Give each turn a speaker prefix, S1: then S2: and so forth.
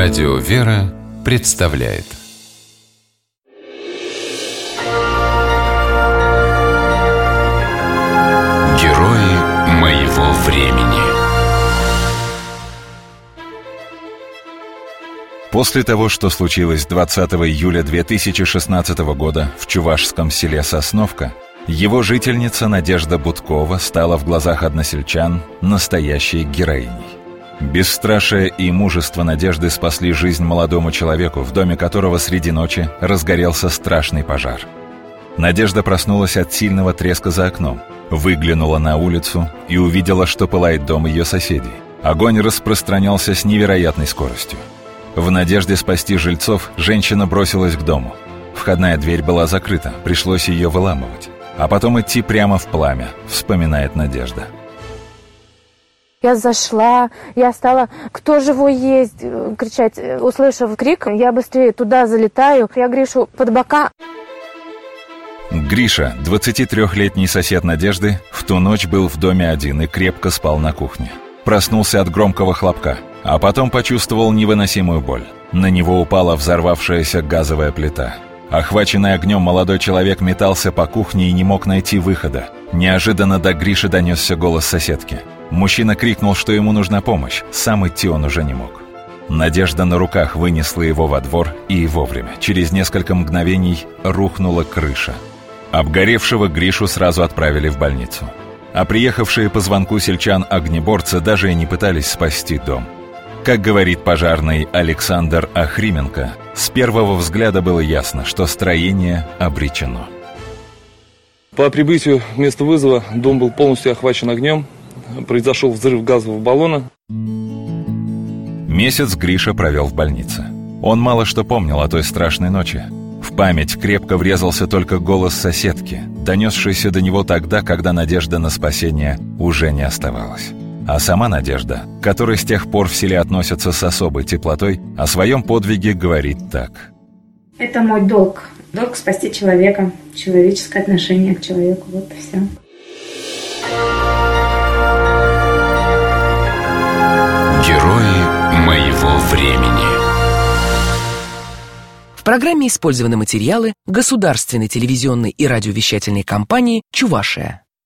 S1: Радио «Вера» представляет Герои моего времени
S2: После того, что случилось 20 июля 2016 года в чувашском селе Сосновка, его жительница Надежда Будкова стала в глазах односельчан настоящей героиней. Бесстрашие и мужество Надежды спасли жизнь молодому человеку, в доме которого среди ночи разгорелся страшный пожар. Надежда проснулась от сильного треска за окном, выглянула на улицу и увидела, что пылает дом ее соседей. Огонь распространялся с невероятной скоростью. В надежде спасти жильцов женщина бросилась к дому. Входная дверь была закрыта, пришлось ее выламывать. А потом идти прямо в пламя, вспоминает Надежда.
S3: Я зашла, я стала «Кто живой есть?» кричать. Услышав крик, я быстрее туда залетаю. Я Гришу под бока.
S2: Гриша, 23-летний сосед Надежды, в ту ночь был в доме один и крепко спал на кухне. Проснулся от громкого хлопка, а потом почувствовал невыносимую боль. На него упала взорвавшаяся газовая плита. Охваченный огнем молодой человек метался по кухне и не мог найти выхода. Неожиданно до Гриши донесся голос соседки – Мужчина крикнул, что ему нужна помощь, сам идти он уже не мог. Надежда на руках вынесла его во двор и вовремя. Через несколько мгновений рухнула крыша. Обгоревшего Гришу сразу отправили в больницу. А приехавшие по звонку сельчан огнеборцы даже и не пытались спасти дом. Как говорит пожарный Александр Ахрименко, с первого взгляда было ясно, что строение обречено.
S4: По прибытию к месту вызова дом был полностью охвачен огнем, произошел взрыв газового баллона.
S2: Месяц Гриша провел в больнице. Он мало что помнил о той страшной ночи. В память крепко врезался только голос соседки, донесшийся до него тогда, когда надежда на спасение уже не оставалась. А сама Надежда, которая с тех пор в селе относится с особой теплотой, о своем подвиге говорит так.
S5: Это мой долг. Долг спасти человека, человеческое отношение к человеку. Вот и все.
S1: Времени.
S6: В программе использованы материалы государственной телевизионной и радиовещательной компании «Чувашия».